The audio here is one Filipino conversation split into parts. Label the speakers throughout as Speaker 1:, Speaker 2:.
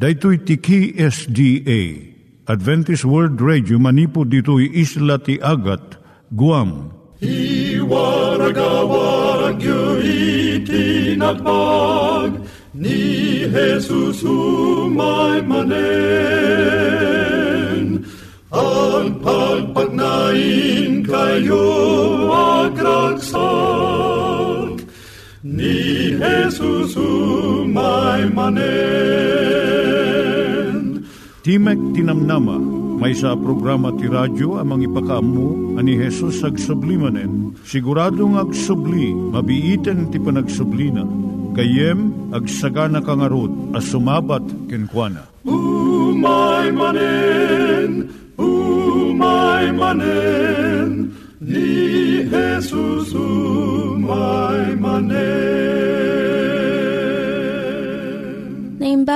Speaker 1: Daitui tiki SDA Adventist World Radio manipud ditui isla ti Agat Guam.
Speaker 2: I waragawag itinatpag ni Jesus umay manen. Ang pagpagnain kayo agkansak ni Jesus umay manen.
Speaker 1: Timek Tinamnama, may sa programa ti radyo amang ipakaamu ani Hesus ag sublimanen. Siguradong ag subli, mabiiten ti panagsublina. Kayem ag sagana kangarot as sumabat kenkwana.
Speaker 2: Umay manen, umay manen, ni Jesus umay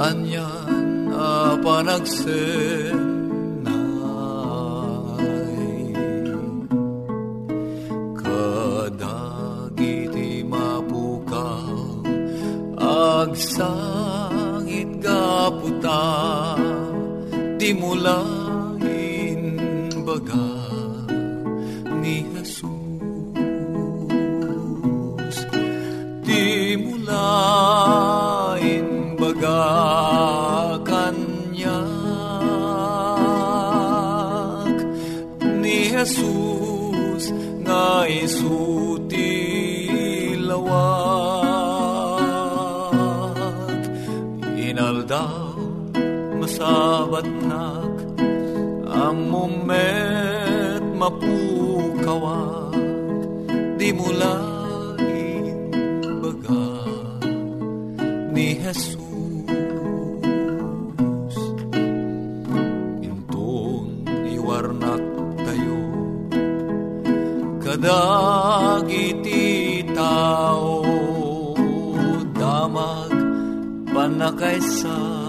Speaker 2: Anyan panagsenay Kadagiti mapukaw Agsangit gaputa Di mulain amumet mapukawa di mulain baga ni Jesus. Intun iwarnak tayo kadagiti tao damag panakaisalakan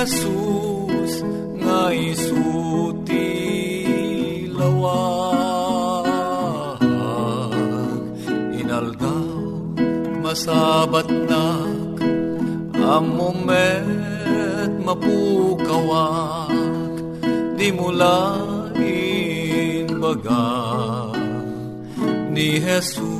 Speaker 2: Jesus nga isuti lawag inaldaw masabat nak amumet mapukawak. Di mula baga ni Jesus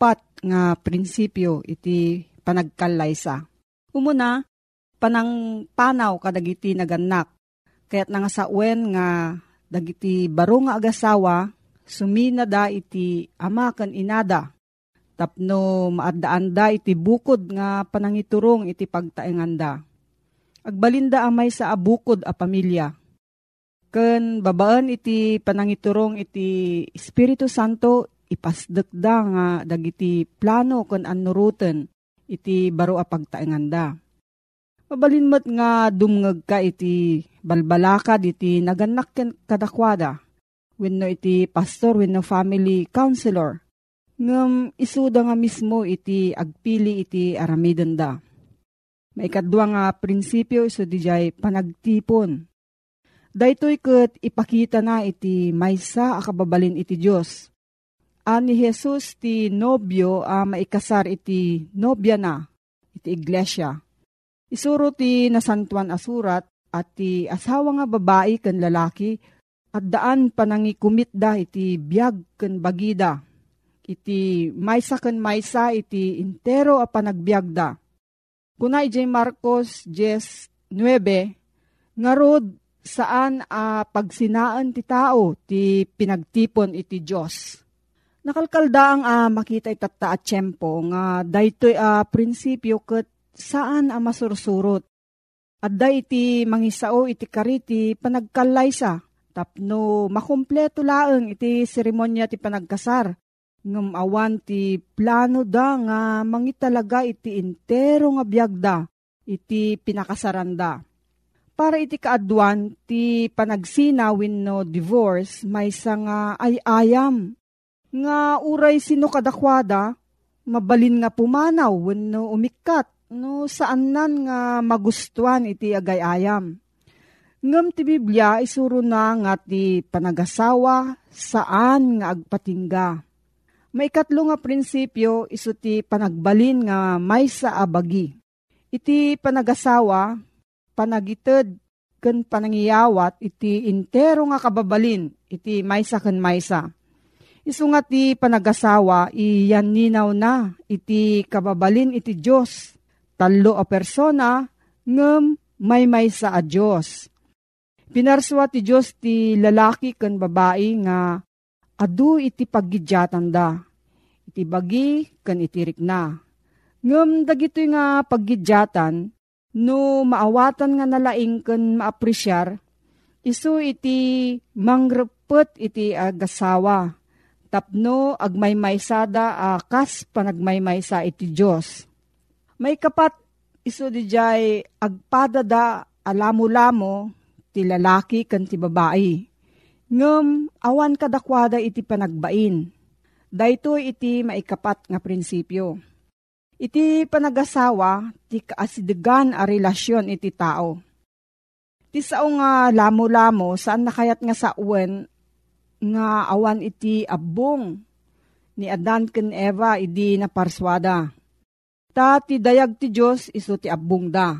Speaker 3: upat nga prinsipyo iti panagkalaysa. Umuna, panang panaw kadagiti naganak. Kaya't nga sa uwen nga dagiti baro nga agasawa, sumina da iti ama kan inada. Tapno maadaan da iti bukod nga panangiturong iti pagtaenganda. Agbalinda amay sa abukod a pamilya. Ken babaan iti panangiturong iti Espiritu Santo ipasdek da nga dagiti plano ken anuruten iti baro a pagtaenganda. Mabalinmat nga dumngeg ka iti balbalakad iti naganak ken kadakwada. Wenno iti pastor wenno family counselor. Ngem isuda nga mismo iti agpili iti aramiden da. Maikadwa nga prinsipyo iso dijay panagtipon. Daytoy ket ipakita na iti maysa akababalin iti Dios. Ani Jesus ti nobyo a maikasar iti nobya na iti iglesia Isuro ti nasantuan asurat at ti asawa nga babae ken lalaki at daan panangikumit da iti biyag ken bagida. Iti maysa ken maysa iti intero a panagbiag da. Kuna ijay Marcos 10.9 nga rod saan a pagsinaan ti tao ti pinagtipon iti Diyos. Nakalkalda ang a makita itata at tiyempo nga daytoy a prinsipyo ket saan a masursurot. Adda iti mangisao iti kariti panagkalaysa tapno makumpleto laeng iti seremonya ti panagkasar. Ngam awan ti plano da nga mangitalaga iti intero nga biyagda iti pinakasaranda. Para iti kaadwan ti panagsina no divorce may nga ay ayam. Nga uray sino kadakwada, mabalin nga pumanaw wenno umikat no saan nan nga magustuhan iti agayayam. Ngam ti Biblia isuro na nga ti panagasawa saan nga agpatingga. May katlo nga prinsipyo iso ti panagbalin nga may sa abagi. Iti panagasawa, panagited ken panangiyawat iti intero nga kababalin iti maysa ken maysa. Isu nga ti panagasawa iyan ninaw na iti kababalin iti Diyos talo a persona ngem may may sa a Diyos. Pinarswa ti Diyos ti lalaki ken babae nga adu iti paggidyatan da. Iti bagi ken iti rikna. Ngem dagito nga paggidyatan no maawatan nga nalaing ken maapresyar isu iti mangrepet iti agasawa tapno agmaymaysada a kas panagmaymaysa iti Diyos may kapat iso di jay agpadada alamo-lamo ti lalaki kan ti babae. Ngem awan kadakwada iti panagbain. Dayto iti maikapat nga prinsipyo. Iti panagasawa ti kaasidegan a relasyon iti tao. Ti sao nga lamo-lamo saan nakayat nga sa uwen nga awan iti abong ni Adan ken Eva idi na parswada Ta ti dayag ti Diyos iso ti abong da.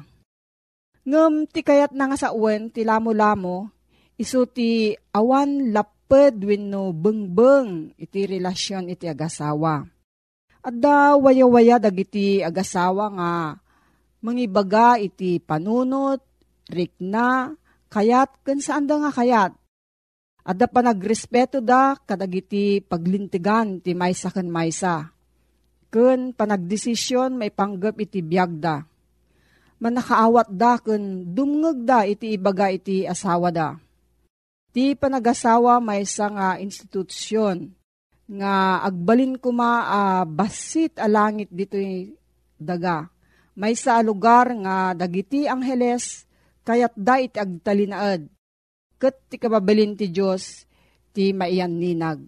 Speaker 3: Ngem ti kayat na nga sa uwen ti lamo-lamo, iso ti awan laped wenno bengbeng iti relasyon iti agasawa. At da waya-waya dagiti agasawa nga mangibaga iti panunot, rikna, kayat ken saan da nga kayat. Adda pa nagrespeto da kadagiti paglintigan ti maysa ken maysa ken panagdesisyon may panggap iti biyagda. Manakaawat da ken dumngeg da iti ibaga iti asawa da. Ti panagasawa may nga institusyon nga agbalin kuma a uh, basit a langit dito daga. May sa lugar nga dagiti angheles kayat da iti agtalinaad. Kat ti kababalin ti Diyos ti maiyan ninag.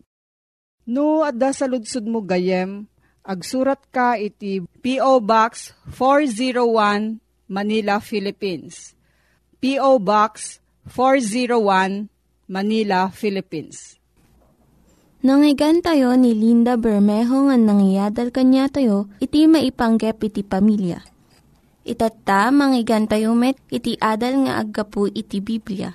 Speaker 3: No, adda sa ludsud mo gayem, Agsurat ka iti P.O. Box 401 Manila, Philippines. P.O. Box 401 Manila, Philippines.
Speaker 4: Nangyigan tayo ni Linda Bermejo nga nangyadal kanya tayo, iti maipanggep iti pamilya. Itatta, manggigan tayo met, iti adal nga aggapu iti Biblia.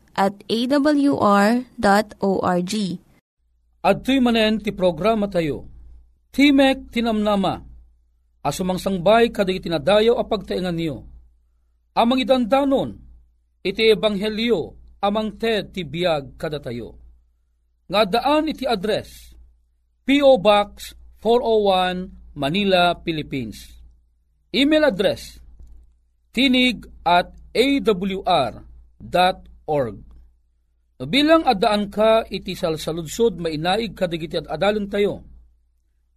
Speaker 4: at awr.org.
Speaker 5: At tuy manen ti programa tayo. Timek tinamnama. Asumang sangbay kaday tinadayo a pagtaingan niyo. Amang idandanon, iti ebanghelyo, amang ted ti biyag kada tayo. Nga daan iti address, P.O. Box 401 Manila, Philippines. Email address, tinig at awr.org. Bilang adaan ka iti salsaludsod mainaig kadigiti at adalon tayo.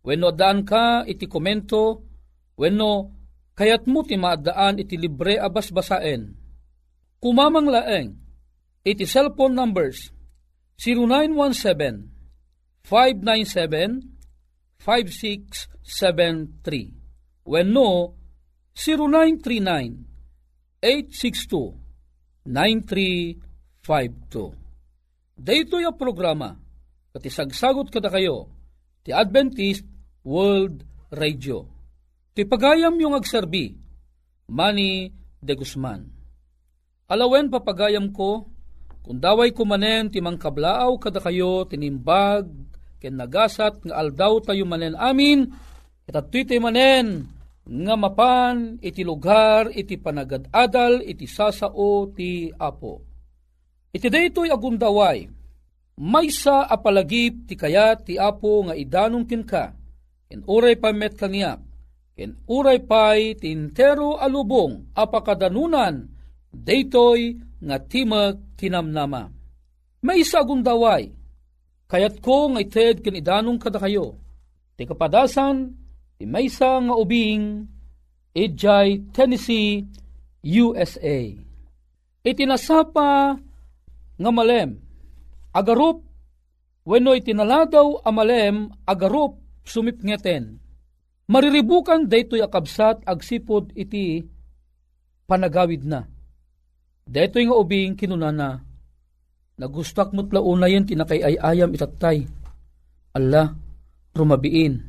Speaker 5: Wenno adaan ka iti komento, wenno kayat mo ti maadaan iti libre abas basaen. Kumamang laeng, iti cellphone numbers 0917 597 5673 wenno 0939-862-9352. Dito yung programa, pati sagsagot kada kayo, ti Adventist World Radio. Ti pagayam yung agserbi, Manny de Guzman. Alawen papagayam ko, kung daway ko manen ti mangkablaaw kada kayo tinimbag, ken nagasat nga aldaw tayo manen amin, itatoy tayo manen, nga mapan iti lugar iti panagad-adal iti sasao ti apo. Iti daytoy agundaway, maysa apalagip ti kayat ti apo nga idanong kinka, ken uray pa met kaniyak, ken uray pay tintero alubong apakadanunan, daytoy nga timag tinamnama. Maysa agundaway, kayat ko nga ited ken idanong kada kayo, ti kapadasan ti maysa nga ubing Ijay, Tennessee, USA. Itinasapa nga malem, agarup, wenno itinaladaw amalem, agarup, sumipngeten. Mariribukan daytoy akabsat agsipod iti panagawid na. Daytoy nga ubing kinunana, nagustak mo't launa yan tinakay ay ayam itatay. Allah, rumabiin,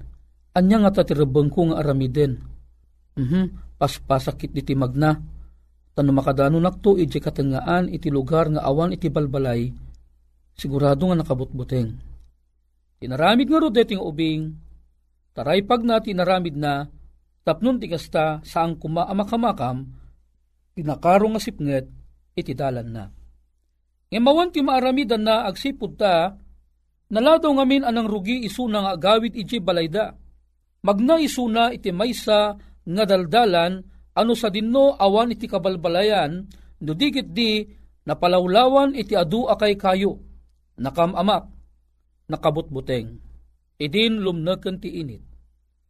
Speaker 5: anya nga tatirabang ko nga aramiden. Mhm, paspasakit iti magna. Tano makadano nakto iti katangaan iti lugar nga awan iti balbalay, sigurado nga nakabutbuteng. Tinaramid nga ro deting ubing, taray pag na tinaramid na, tapnon ti kasta saang kumaamakamakam, tinakaro nga sipnget, iti dalan na. Ngemawan ti maaramidan na agsipud ta, naladaw ngamin anang rugi isuna nga agawid iti balayda magna isuna iti maysa nga daldalan ano sa dinno awan iti kabalbalayan no digit di napalawlawan iti adu akay kayo nakamamak nakabutbuteng. Idin lumnag ti init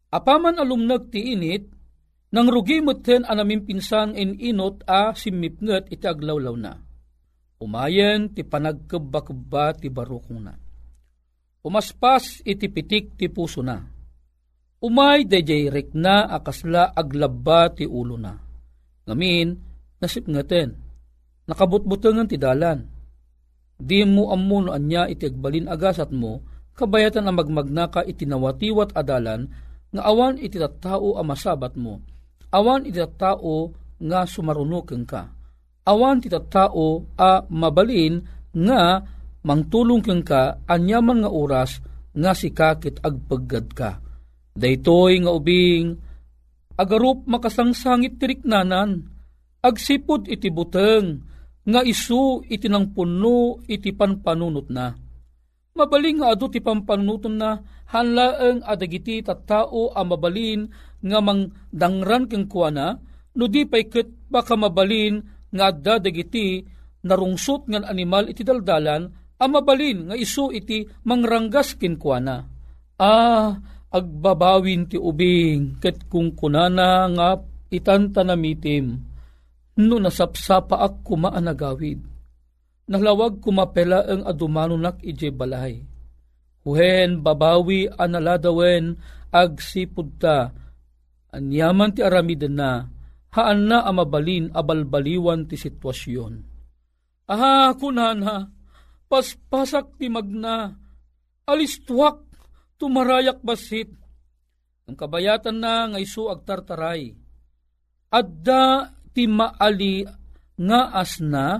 Speaker 5: apaman alumnag ti init nang rugi meten anamin pinsan in inot a simipnget iti aglawlaw na. Umayen ti panagkebba-kebba ti barukong na umaspas iti pitik ti puso na umay dayjay rekna akasla aglabba ti ulo na. Ngamin, nasip ngaten, nakabutbutangan ti dalan. Di mo ammo no anya iti agbalin agasat mo, kabayatan ang magmagnaka iti nawatiwat adalan, nga awan iti tattao a masabat mo, awan iti tattao nga sumarunukeng ka, awan iti tattao a mabalin nga mangtulong keng ka anyaman nga oras nga sikakit agpaggad ka Daytoy nga ubing, agarup makasangsangit tiriknanan, agsipod iti buteng, nga isu iti nang puno iti panpanunot na. Mabaling nga adu ti pampanunuton na, hanlaeng adagiti tattao a mabalin nga mang dangran keng kuana, no di pay ket baka mabalin nga adda dagiti narungsot ngan animal iti daldalan, amabalin nga isu iti mangranggas kinkwana. Ah, agbabawin ti ubing ket kung kunana nga itanta namitim no nasapsapa ak kumaanagawid. Nalawag kumapela ang adumanunak ije balay. Huhen babawi analadawen ag sipud ta. Anyaman ti aramiden na, haan na amabalin abalbaliwan ti sitwasyon. Aha, kunana, paspasak ti magna, alistuak, tumarayak basit. Ang kabayatan na nga isu agtartaray. Adda ti maali nga asna,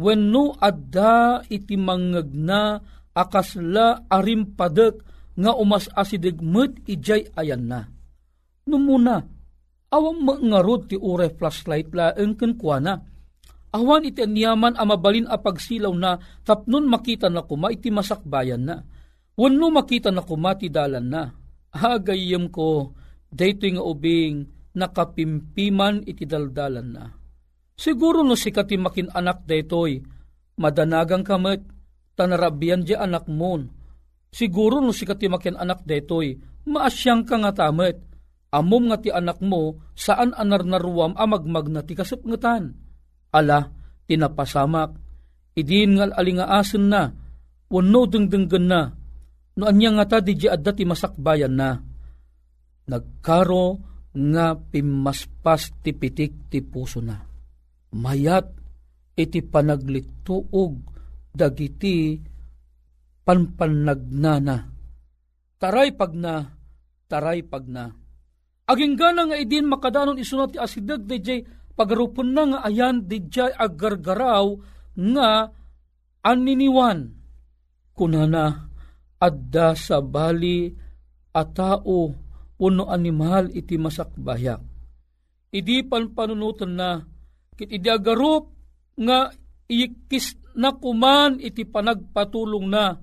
Speaker 5: wenno adda iti mangag na akasla arimpadek nga umas asidigmet ijay ayan na. Numuna, awang mangarod ti ure flashlight la engken kuana Awan iti niyaman amabalin a pagsilaw na tapnon makita na kuma iti masakbayan na. Wano makita na kuma ti dalan na. Hagayem ko, dayto nga ubing nakapimpiman iti daldalan na. Siguro no si kati makin anak daytoy, madanagang kamet, tanarabian di anak mon. Siguro no si kati makin anak daytoy, maasyang ka nga tamet, amom nga ti anak mo, saan anar naruam amagmag na ti kasupngatan ala tinapasamak, idin ngal alingaasen na, wano dengdenggen na, no anya nga ta di adda ti masakbayan na. Nagkaro nga pimaspas ti pitik ti puso na. Mayat iti panaglituog dagiti panpanagnana. Taray pag na, taray pag na. Aging gana nga idin makadanon isunat ti asidag DJ pagarupon na nga ayan dijay agargaraw nga aniniwan. Kunana adda sa bali a tao uno animal iti masakbayak. Idi pan panunutan na kit idi agarup nga ikis na kuman iti panagpatulong na.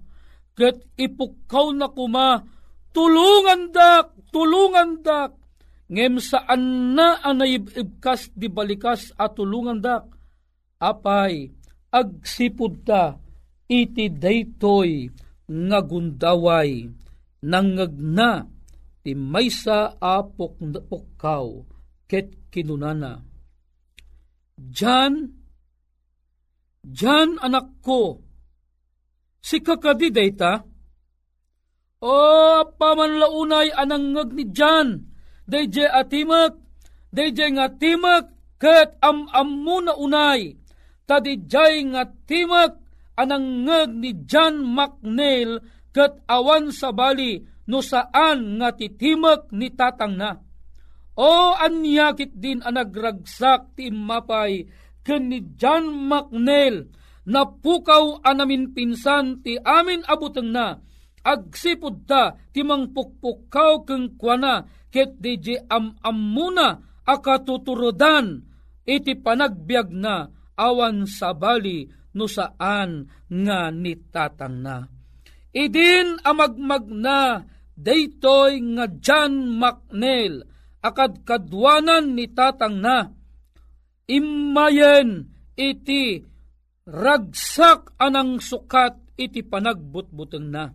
Speaker 5: Ket ipukaw na kuma tulungan dak tulungan dak. Ngem saan na anayibkas di balikas at tulungan dak, apay agsipud ta iti daytoy nga gundaway nangagna ti maysa apok pokkaw ket kinunana. Jan, Jan anak ko, si kakadi dayta, o pamanlaunay anangag ni Jan, dayjay atimak, dayjay nga timak, ket am ammo na unay, tadijay nga timak, anangag ni John McNeil, ket awan sa bali, no saan nga titimak ni tatang na. O anyakit din anagragsak ti mapay, ken ni John McNeil, napukaw anamin pinsan ti amin abuteng na, agsipod ta timang pukpukaw keng kuana ket DJ am amuna akatuturodan iti panagbiag na awan sa bali no saan nga nitatang na. Idin amagmag na daytoy nga John McNeil akad kadwanan ni tatang na. Imayen iti ragsak anang sukat iti panagbutbuteng na.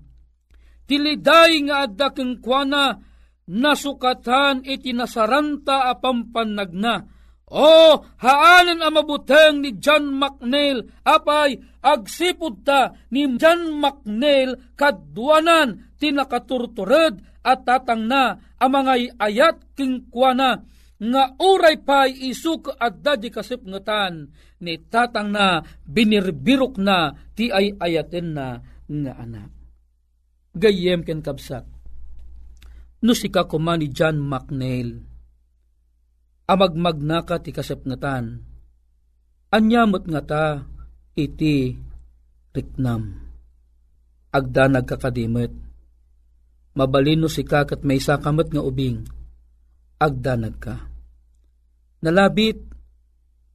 Speaker 5: Tiliday nga adda kuana nasukatan iti nasaranta apampanagna. O, haanan ang mabuteng ni John McNeil, apay, agsipod ta ni John McNeil kadwanan tinakaturtured at tatang na ang ayat kingkwana nga uray pay isuk at dadi kasipngatan ni tatang na binirbirok na ti ay ayaten na nga anak. Gayem ken kabsat no sika kuma ni John McNeil. Amagmag ka ti kasapngatan. Anyamot nga ta iti riknam. Agda nagkakadimit. Mabalino si kakat may sakamat nga ubing. Agda nagka. Nalabit,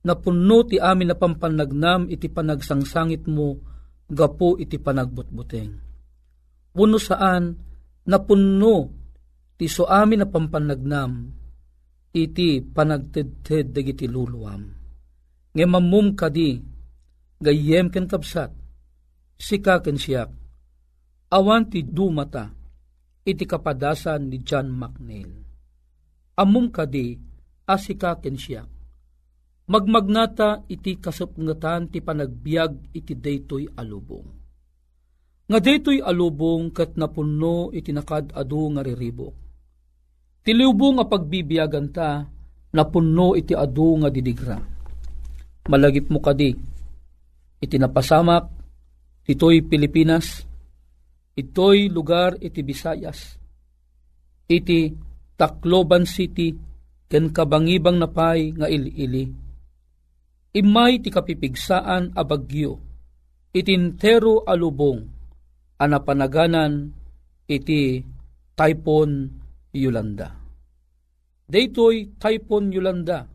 Speaker 5: napuno ti amin na pampanagnam iti panagsangsangit mo, gapo iti panagbutbuteng. Puno saan, napuno ti so amin na pampanagnam, iti panagtedted dagiti luluwam. Nga mamum kadi, gayem ken kapsat, sikaken siyak, awan ti dumata, iti kapadasan ni John McNeil. Amum kadi, asikaken siyak, magmagnata iti kasapngatan ti panagbiag iti daytoy alubong. Nga daytoy alubong kat napunno iti nakadado nga riribok. Tiliubong nga pagbibiyagan ta, napunno iti adu nga didigra. Malagip mo kadi, iti napasamak, ito'y Pilipinas, ito'y lugar iti Visayas, iti Tacloban City, ken kabangibang napay nga ili-ili imay ti kapipigsaan a bagyo, itintero alubong, anapanaganan iti Typhoon Yolanda. Daytoy Typhoon Yolanda,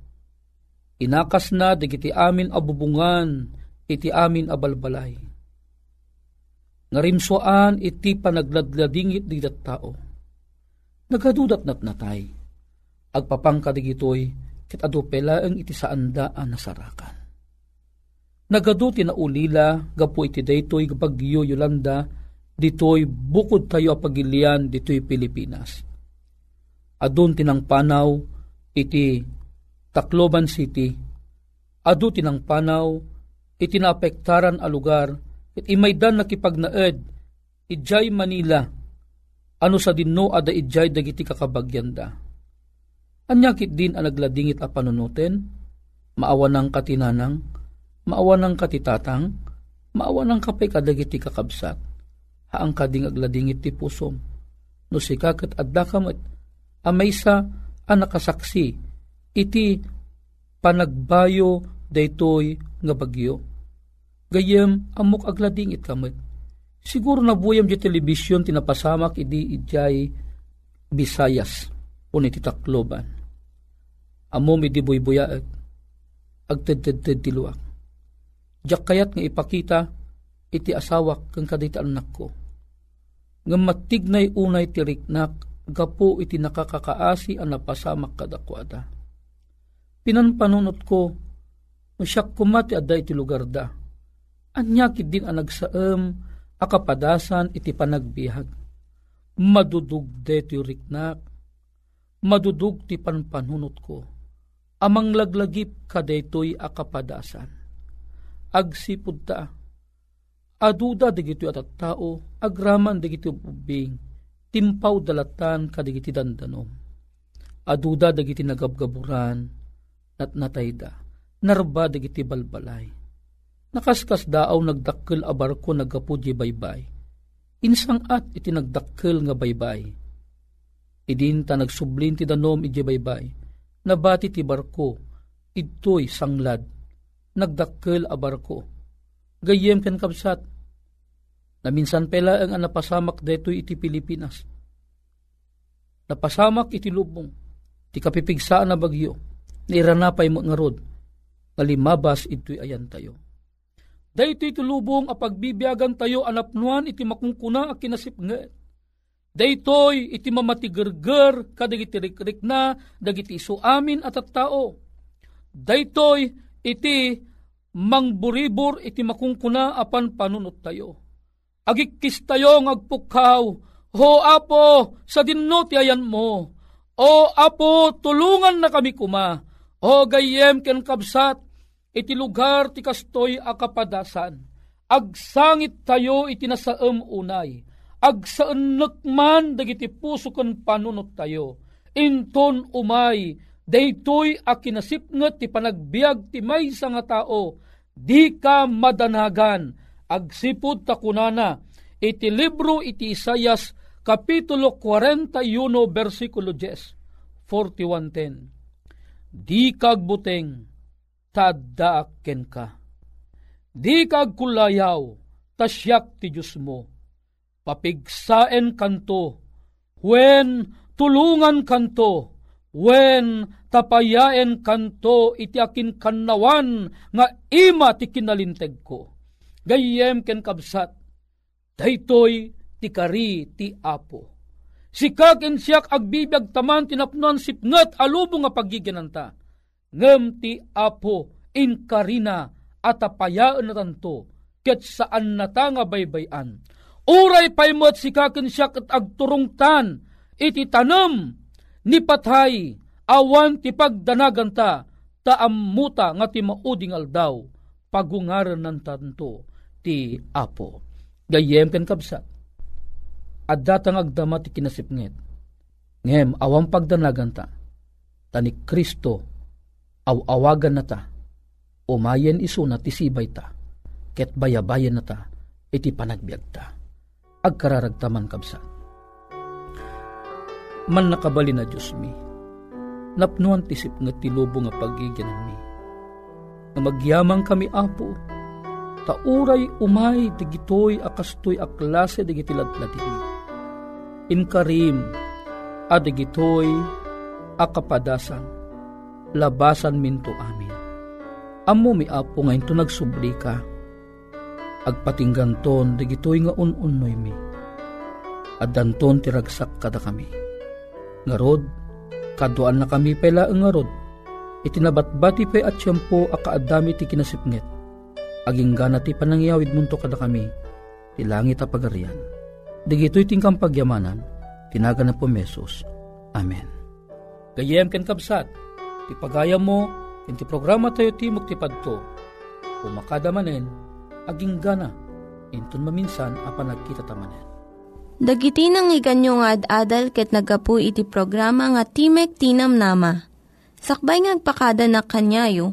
Speaker 5: inakas na digiti amin abubungan iti amin abalbalay. Ngarimsoan iti panagladladingit di tao. Nagadudat nat natay. Agpapangka digitoy ket adu pelaeng iti saandaan nasarakan. Nagadu tinaulila gapu iti daytoy bagyo Yolanda ditoy bukod tayo pagilian ditoy Pilipinas. Adun tinang panaw iti Tacloban City. Adu tinang panaw iti naapektaran a lugar it imaydan nakipagnaed ijay Manila. Ano sa dinno ada ijay dagiti kakabagyanda? Anyakit din ang nagladingit a panunuten, maawa ng katinanang, maawa ng katitatang, maawa ng kapay kadagiti kakabsat, haang kading agladingit ti pusom, no si kakat adda kamat, amaysa ang nakasaksi, iti panagbayo daytoy nga bagyo. Gayem amok agladingit kamat. Siguro na buyam di telebisyon tinapasamak idi ijay Bisayas, puniti Tacloban amo mi di buybuyaag, agtedtedted ti luwak. Diyak kayat nga ipakita, iti asawak kang kadita anak ko. Nga matignay unay ti riknak, gapo iti nakakakaasi ang napasamak kadakwada. Pinanpanunot ko, masyak kumati adda iti lugar da. Anyakit din ang nagsaam, akapadasan iti panagbihag. Madudug de ti riknak, madudug ti panpanunot ko amang laglagip kadaytoy akapadasan. Agsipud ta, aduda digiti at tao, agraman digiti ubing, timpaw dalatan kadigiti dandanom. Aduda digiti nagabgaburan, nat natayda, narba digiti balbalay. Nakaskas daaw nagdakkel a barko nagapudye baybay. Insang at iti nagdakkel nga baybay. Idin ta nagsublin ti danom iti baybay nabati ti barko, ito'y sanglad, nagdakkel a barko. Gayem ken kapsat, na minsan pela ang napasamak detoy iti Pilipinas. Napasamak iti lubong, ti kapipigsaan na bagyo, niranapay mo nga rod, nalimabas ito'y ayan tayo. Dahito iti lubong a pagbibiyagan tayo anapnuan iti makungkuna a kinasipnget Daytoy iti mamatigerger kadagiti rikrik na dagiti isu amin at at tao. Daytoy iti mangburibor iti makungkuna apan panunot tayo. Agikis tayo ngagpukaw, Ho apo, sa dinno ayan mo. O apo, tulungan na kami kuma. O gayem ken kabsat, iti lugar ti kastoy akapadasan. Agsangit tayo iti nasaem unay agsaan man dagiti puso kan panunot tayo. Inton umay, daytoy a kinasipnget ti panagbiag ti may nga tao, di ka madanagan, agsipod ta kunana, iti libro iti Isayas, Kapitulo 41, versikulo 10, 41.10. Di kagbuteng, tadaaken ka. Di kag kulayaw, tasyak ti Diyos mo papigsaen kanto, when tulungan kanto, when tapayaen kanto iti akin kannawan nga ima ti kinalinteg ko. Gayem ken kabsat, daytoy ti kari ti apo. Sikag en siyak agbibiyag taman tinapnuan sipnget alubo nga pagiginanta. Ngem ti apo in karina at apayaan na tanto ket saan na ta nga baybayan. Uray paymot si kakin siya kat agturungtan, iti tanam, ni patay, awan ti pagdanagan ta, taammuta nga ti mauding aldaw, pagungaran ng tanto ti apo. Gayem ken kabsat. At datang agdama ti kinasipnget. Ngem awang pagdanagan ta. Tani Kristo aw-awagan na ta. Umayen iso na ti sibay ta. Ket bayabayan na ta iti panagbiag ta. Agkararagtaman kabsat. Man nakabali na Diyos mi. Napnuan tisip nga tilubo nga pagigyanan mi. Nga magyamang kami apo tauray umay digitoy akastoy a klase digiti ladladin. Inkarim a digitoy a kapadasan labasan minto amin. Amo mi apo ngayon to nagsubli ka. Agpatinggan ton digitoy nga un-unoy mi. At danton tiragsak kada kami. Ngarod, kaduan na kami pala ang ngarod. Itinabatbati pa at siyampo a kaadami ti kinasipnget aging gana ti panangyawid munto kada kami, ti langit a pagarian. Digito'y tingkang pagyamanan, tinaga na po mesos. Amen. Gayem ken kabsat, ti pagayam mo, ken ti programa tayo ti muktipadto, umakada manen, aging gana, inton maminsan apan nagkita tamanen.
Speaker 4: Dagiti nang iganyo nga ad-adal ket nagapu iti programa nga Timek Tinam Nama. Sakbay ngagpakada na kanyayo,